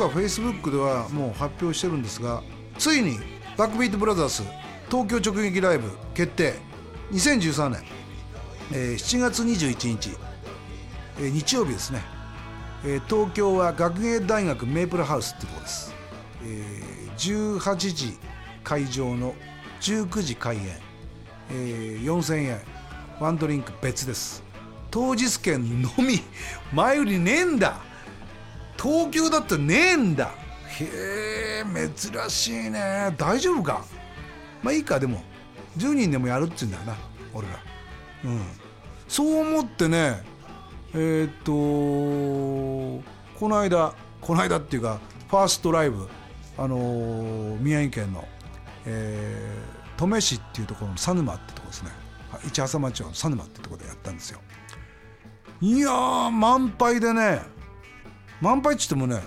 高橋洋二ですあのツイッターとかフェイスブックではもう発表してるんですがついにバックビートブラザーズ東京直撃ライブ決定2013年、えー7月21日、えー日曜日ですね、えー東京は学芸大学メープルハウスってとこです、えー18時会場の19時開演、えー4000円ワンドリンク別です。当日券のみ。前売りねえんだ。東京だってねえんだ。へえ珍しいね。大丈夫か？まあいいかでも。10人でもやるっつうんだよな俺ら。うん。そう思ってねえーっとこの間この間っていうかファーストライブあのー宮城県の、えー登米市っていうところの佐沼ってとこですね。はい市浅町の佐沼ってとこでやったんですよ。いや満杯でね満杯っつってもね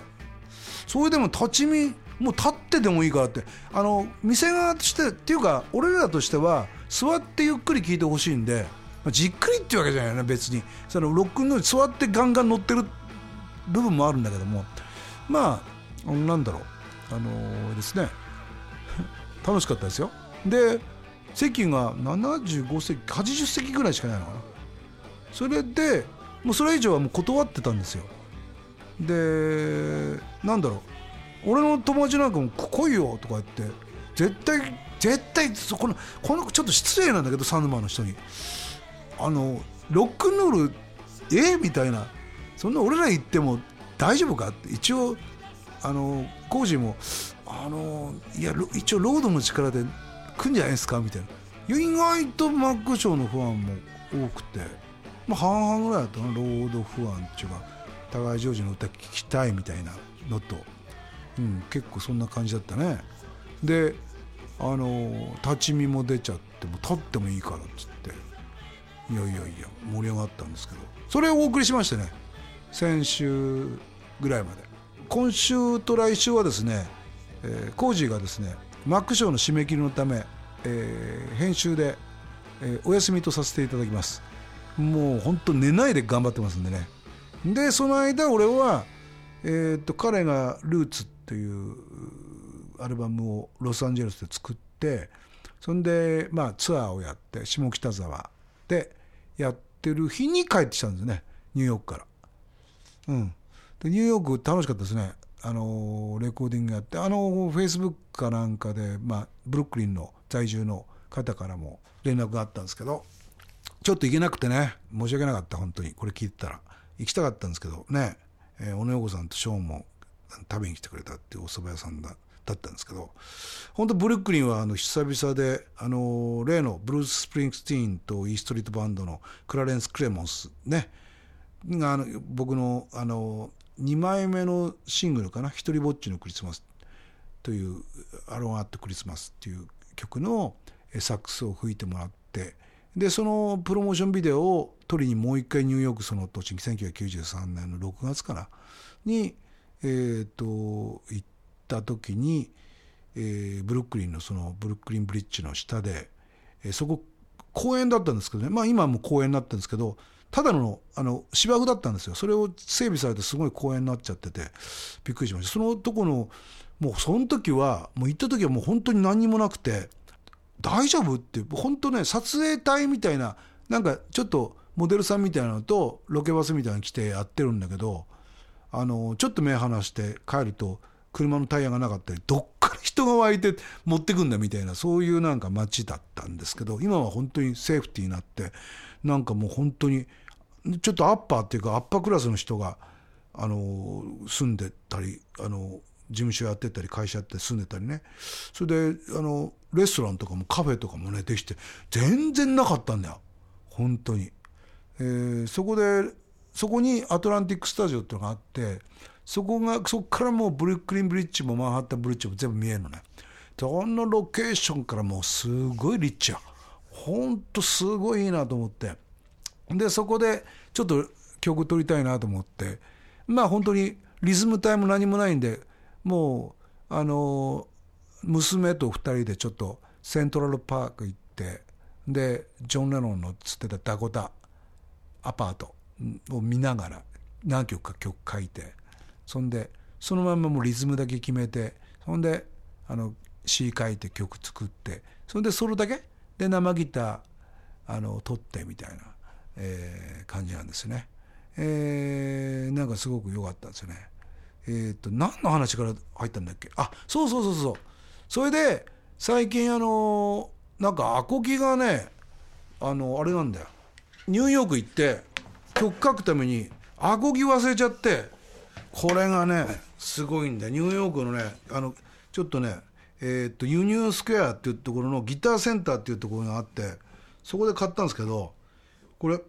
それでも立ち見もう立ってでもいいからって。あの店側としてっていうか俺らとしては座ってゆっくり聞いてほしいんで、まあじっくりっていうわけじゃないよね別に。そのロックンロール座ってガンガン乗ってる部分もあるんだけども。まあなんだろう。あのーですね。楽しかったですよ。で席が75席80席ぐらいしかないのかな。それでもうそれ以上はもう断ってたんですよ。でなんだろう。俺の友達なんかも「来いよ」とか言って絶対絶対そこのこのちょっと失礼なんだけどサヌマの人に。あのロックンロールえ？えみたいな。そんな俺ら言っても大丈夫か？って一応あのコージーもあのいや一応ロードの力で来んじゃないですか？みたいな。意外とマックショーのファンも多くて、まあ、半々ぐらいだったな。ロードファンっていうか。高橋ジョージの歌聞きたいみたいなのと、うん、結構そんな感じだったね。であの立ち見も出ちゃっても立ってもいいからっつって。いやいやいや盛り上がったんですけど。それをお送りしましてね先週ぐらいまで。今週と来週はですね、えーコージーがですねマックショーの締め切りのため、えー編集で、えーお休みとさせていただきます。もう本当寝ないで頑張ってますんでね。でその間俺は、えー、と彼が「ルーツっていうアルバムをロサンゼルスで作ってそんで、まあ、ツアーをやって下北沢でやってる日に帰ってきたんですねニューヨークから。うん、でニューヨーク楽しかったですね。あのレコーディングやって。あのフェイスブックかなんかで、まあ、ブルックリンの在住の方からも連絡があったんですけどちょっと行けなくてね申し訳なかった本当に。これ聞いてたら。行きたかったんですけどね、えー小野洋子さんとショーンも食べに来てくれたっていうお蕎麦屋さんだだったんですけど本当ブルックリンはあの久々であの例のブルース・スプリングスティーンと E Street Band のクラレンス・クレモンスねがあの僕のあの2枚目のシングルかな「ひとりぼっちのクリスマス」という「 Alone at Christmas」っていう曲のサックスを吹いてもらってでそのプロモーションビデオを撮りにもう一回ニューヨークその年1993年の6月かなに、えー、と行った時に、えーブルックリンのそのブルックリンブリッジの下で、えーそこ公園だったんですけどね。まあ今も公園になってるんですけどただのあの芝生だったんですよ。それを整備されてすごい公園になっちゃっててびっくりしました。そのとこのもうその時はもう行った時はもう本当に何にもなくて大丈夫？って本当ね撮影隊みたいななんかちょっとモデルさんみたいなのとロケバスみたいなの来てやってるんだけどあのちょっと目離して帰ると車のタイヤがなかったりどっから人が湧いて持ってくんだみたいなそういうなんか街だったんですけど今は本当にセーフティーになってなんかもう本当にちょっとアッパーっていうかアッパークラスの人があの住んでたりあの事務所やってたり会社やって住んでたりね。それであのレストランとかもカフェとかもねできて全然なかったんだよ。本当に。えーそこでそこにアトランティック・スタジオっていうのがあってそこがそこからもうブルックリン・ブリッジもマンハッタン・ブリッジも全部見えるのね。そのロケーションからもうすごいリッチや。ほんとすごいいいなと思って。でそこでちょっと曲撮りたいなと思って。まあ本当にリズム隊も何もないんでもうあの娘と2人でちょっとセントラルパーク行ってでジョン・レノンのつってたダコタアパートを見ながら何曲か曲書いてそんでそのままもうリズムだけ決めてそんであの詩書いて曲作ってそれでそれだけ？で生ギターあの撮ってみたいな、えー、感じなんですね。えー、なんかすごく良かったですね。えっ、ー、と何の話から入ったんだっけ？あそうそうそうそう。それで最近あのなんかアコギがねあのあれなんだよ。ニューヨーク行って曲書くためにアコギ忘れちゃってこれがねすごいんだニューヨークのねあのちょっとねえー、っとユニュースクエアっていうところのギターセンターっていうところがあってそこで買ったんですけどこれ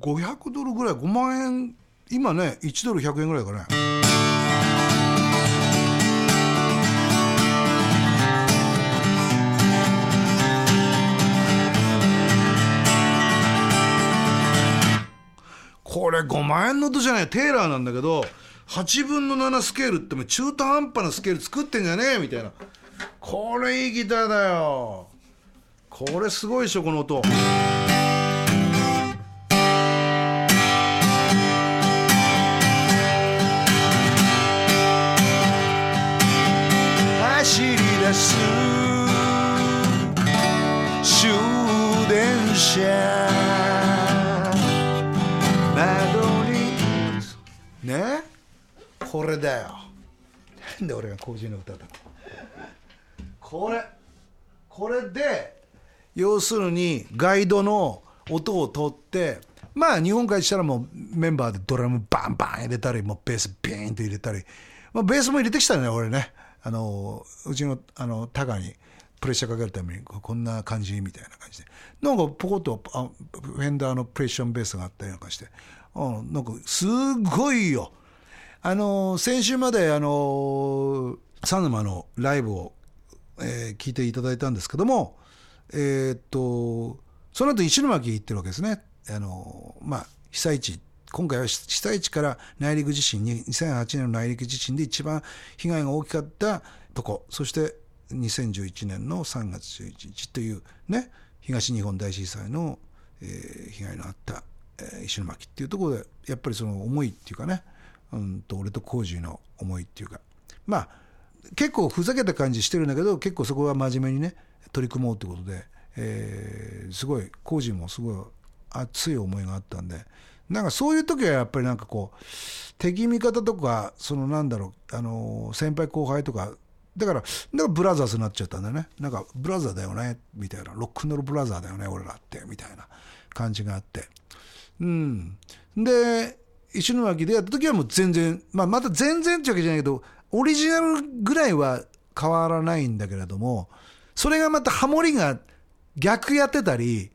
500ドルぐらい5万円今ね1ドル100円ぐらいかね。これ5万円の音じゃないテーラーなんだけど8分の7スケールっても中途半端なスケール作ってんじゃねえみたいな。これいいギターだよ。これすごいでしょこの音。走り出す終電車。れだよ。なんで俺が工事の歌だこれこれで要するにガイドの音を取ってまあ日本からしたらもうメンバーでドラムバンバン入れたりもうベースビーンと入れたり、まあ、ベースも入れてきたね俺ね。あのうちのあのタガにプレッシャーかけるためにこんな感じみたいな感じで。なんかポコッとあフェンダーのプレッションベースがあったりなんかして、うん、なんかすごいよあの先週まであのサヌマのライブをえー、聞いていただいたんですけども、えー、っと、その後石巻行ってるわけですね。あの、まあ、被災地、今回は被災地から内陸地震に、2008年の内陸地震で一番被害が大きかったとこ、そして2011年の3月11日というね、東日本大震災の、えー、被害のあった、えー、石巻っていうところで、やっぱりその思いっていうかね、うんと、俺と工事の思いっていうか、まあ、結構ふざけた感じしてるんだけど結構そこは真面目にね取り組もうってことで、えー、すごい工事もすごい熱い思いがあったんでなんかそういう時はやっぱりなんかこう敵味方とかそのなんだろうあの先輩後輩とかだからだからブラザーズになっちゃったんだよね。なんかブラザーだよねみたいな。ロックンロールブラザーだよね俺らってみたいな感じがあって。うん。で石巻でやった時はもう全然まあまた全然ってわけじゃないけどオリジナルぐらいは変わらないんだけれども、それがまたハモリが逆やってたり、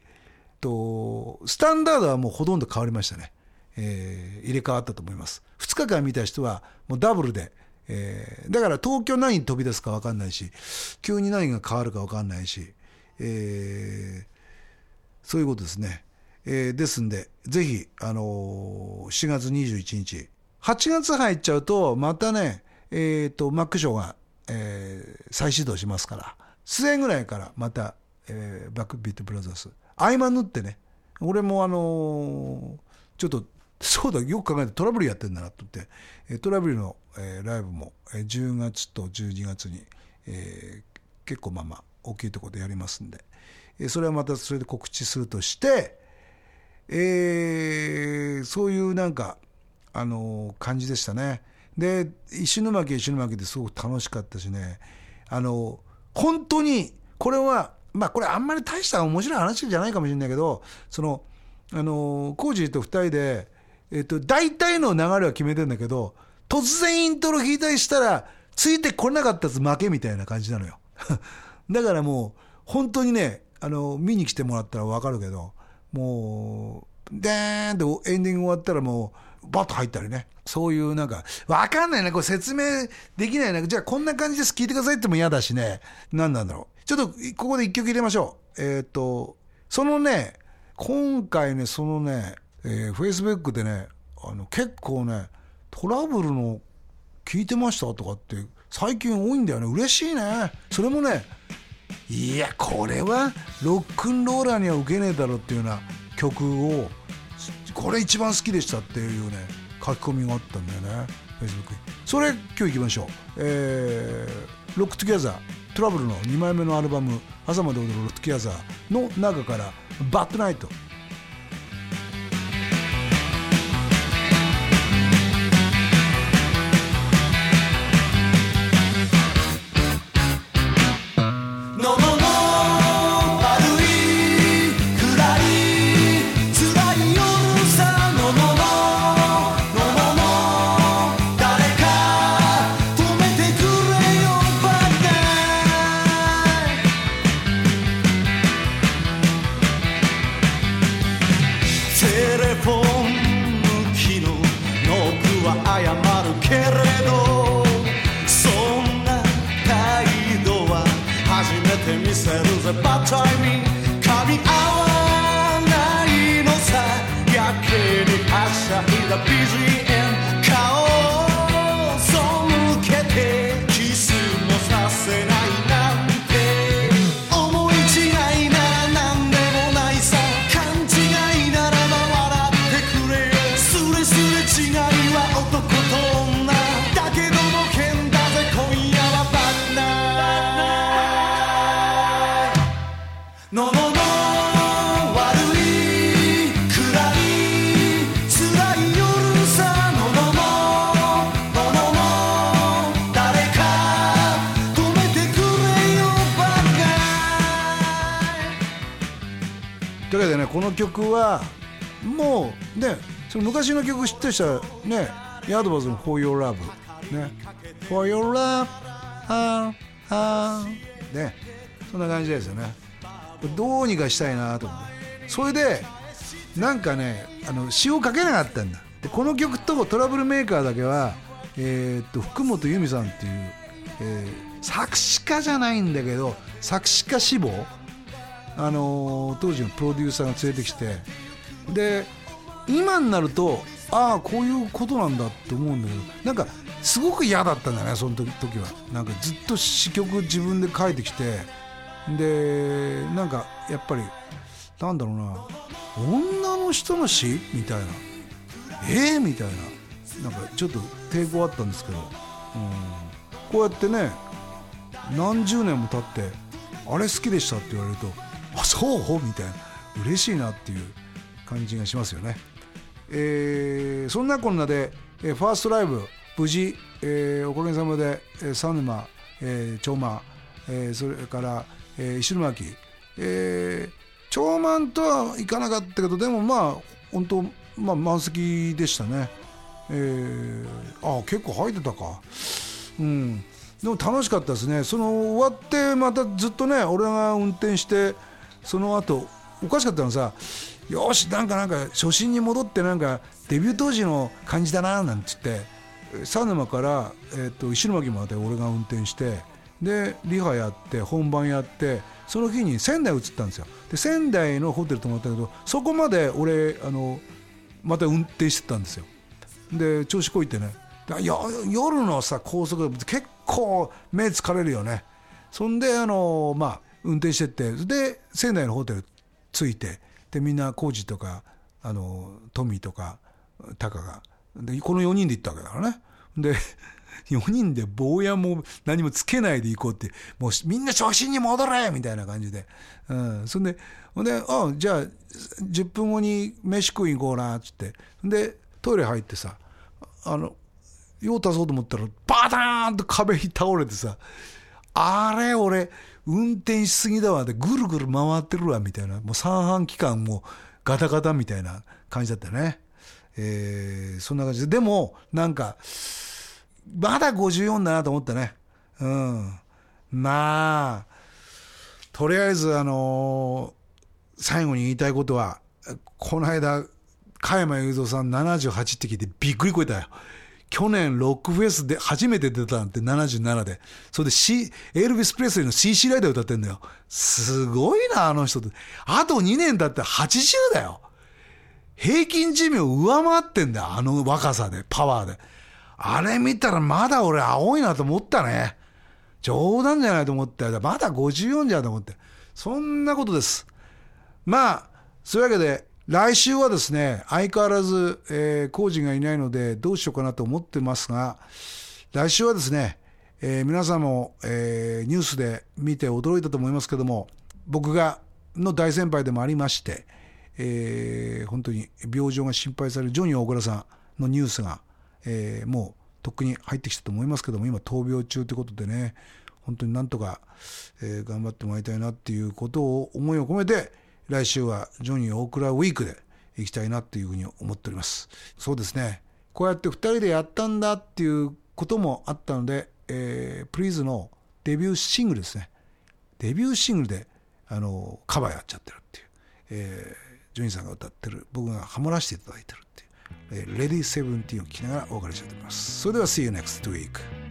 と、スタンダードはもうほとんど変わりましたね。えー、入れ替わったと思います。2日間見た人はもうダブルで、えー、だから東京何に飛び出すか分かんないし、急に何が変わるか分かんないし、えー、そういうことですね。えー、ですんで、ぜひ、あのー、7月21日、8月入っちゃうと、またね、えっ、ー、と、マックショーが、えー、再始動しますから、末ぐらいからまた、えー、バックビートブラザーズ、合間縫ってね、俺もあのー、ちょっと、そうだ、よく考えてトラブルやってんだなと思って、トラブルの、えー、ライブも、えー、10月と12月に、えー、結構まあまあ大きいところでやりますんで、えー、それはまたそれで告知するとして、えー、そういうなんか、あの、感じでしたね。で石巻石巻ですごく楽しかったしねあの本当にこれはまあこれあんまり大した面白い話じゃないかもしれないけどそのあのコージーと2人で、えっと、大体の流れは決めてるんだけど突然イントロ弾いたりしたらついてこれなかったやつ負けみたいな感じなのよ だからもう本当にねあの見に来てもらったら分かるけどもうでーんってエンディング終わったらもうバッと入ったりね。そういうなんか、わかんないな、これ説明できないな。じゃあこんな感じです、聞いてくださいっても嫌だしね。何なんだろう。ちょっと、ここで一曲入れましょう。えっ、ー、と、そのね、今回ね、そのね、えー、Facebook でね、あの、結構ね、トラブルの聞いてましたとかって最近多いんだよね。嬉しいね。それもね、いや、これはロックンローラーには受けねえだろっていうような曲をこれ一番好きでしたっていうね書き込みがあったんだよね Facebook に。それ今日いきましょう。えー、 Rock Together 虎舞竜の2枚目のアルバム「朝まで踊る Rock Together」の中から「 Bad Night」いというわけでねこの曲はもうねその昔の曲知ってる人はねヤードバーズの「For Your Love」ね「For Your Love」あーあーねそんな感じですよね。どうにかしたいなと思って。それでなんかねあの詞をかけなかったんだ。でこの曲とトラブルメーカーだけはえーっと福本由美さんっていう、えー作詞家じゃないんだけど作詞家志望あのー当時のプロデューサーが連れてきてで今になるとああこういうことなんだって思うんだけどなんかすごく嫌だったんだねその時は。なんかずっと詩曲自分で書いてきてでなんかやっぱりなんだろうな女の人の詩？みたいな。ええみたいな。なんかちょっと抵抗あったんですけど、うん、こうやってね何十年も経ってあれ好きでしたって言われるとそうみたいな。嬉しいなっていう感じがしますよね、えーそんなこんなで、えーファーストライブ無事、えーおかげさまで、えー、佐沼、えー長満、えーそれから、えー石巻、えー長満とはいかなかったけどでもまあ本当、まあ、満席でしたね、えーあ結構入ってたか。うん。でも楽しかったですね。その終わってまたずっとね俺が運転してその後おかしかったのさよしなんかなんか初心に戻ってなんかデビュー当時の感じだななんて言って佐沼から、えー、と石巻まで俺が運転してでリハやって本番やってその日に仙台移ったんですよ。で仙台のホテル泊まったけどそこまで俺あのまた運転してたんですよ。で調子こいてね。夜のさ高速結構目疲れるよね。そんであのまあ運転してってで仙台のホテル着いてでみんなコージとかあのトミーとかタカがでこの4人で行ったわけだからね。で 4人で坊やも何もつけないで行こうってもうみんな初心に戻れみたいな感じで、うん、そんでほんであじゃあ10分後に飯食い行こうなっつって。でトイレ入ってさあの用足そうと思ったらバターンと壁に倒れてさあれ俺運転しすぎだわでぐるぐる回ってるわみたいな。もう三半規管もガタガタみたいな感じだったね。えーそんな感じで。でもなんかまだ54だなと思ったね。うん。まあとりあえずあのー最後に言いたいことはこの間加山雄三さん78って聞いてびっくりこいたよ。去年ロックフェスで初めて出たなんて77で。それで、C、エルビス・プレスリーの CC ライダー歌ってんだよ。すごいなあの人って。あと2年経って80だよ。平均寿命上回ってんだよあの若さでパワーで。あれ見たらまだ俺青いなと思ったね。冗談じゃないと思ったよ。まだ54じゃと思って。そんなことです。まあそういうわけで来週はですね相変わらず、えー、工事がいないのでどうしようかなと思ってますが来週はですね、えー、皆さんも、えー、ニュースで見て驚いたと思いますけども僕がの大先輩でもありまして、えー、本当に病状が心配されるジョニー大倉さんのニュースが、えー、もうとっくに入ってきたと思いますけども今闘病中ということでね本当になんとか、えー、頑張ってもらいたいなっていうことを思いを込めて来週はジョニー大倉ウィークで行きたいなっていうふうに思っております。そうですね。こうやって2人でやったんだっていうこともあったので、えー、プリーズのデビューシングルですね。デビューシングルであのカバーやっちゃってるっていう、えー、ジョニーさんが歌ってる僕がハモらせていただいてるっていう、えー、レディセブンティーンを聴きながらお別れしたいと思います。それでは See you next week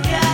Yeah.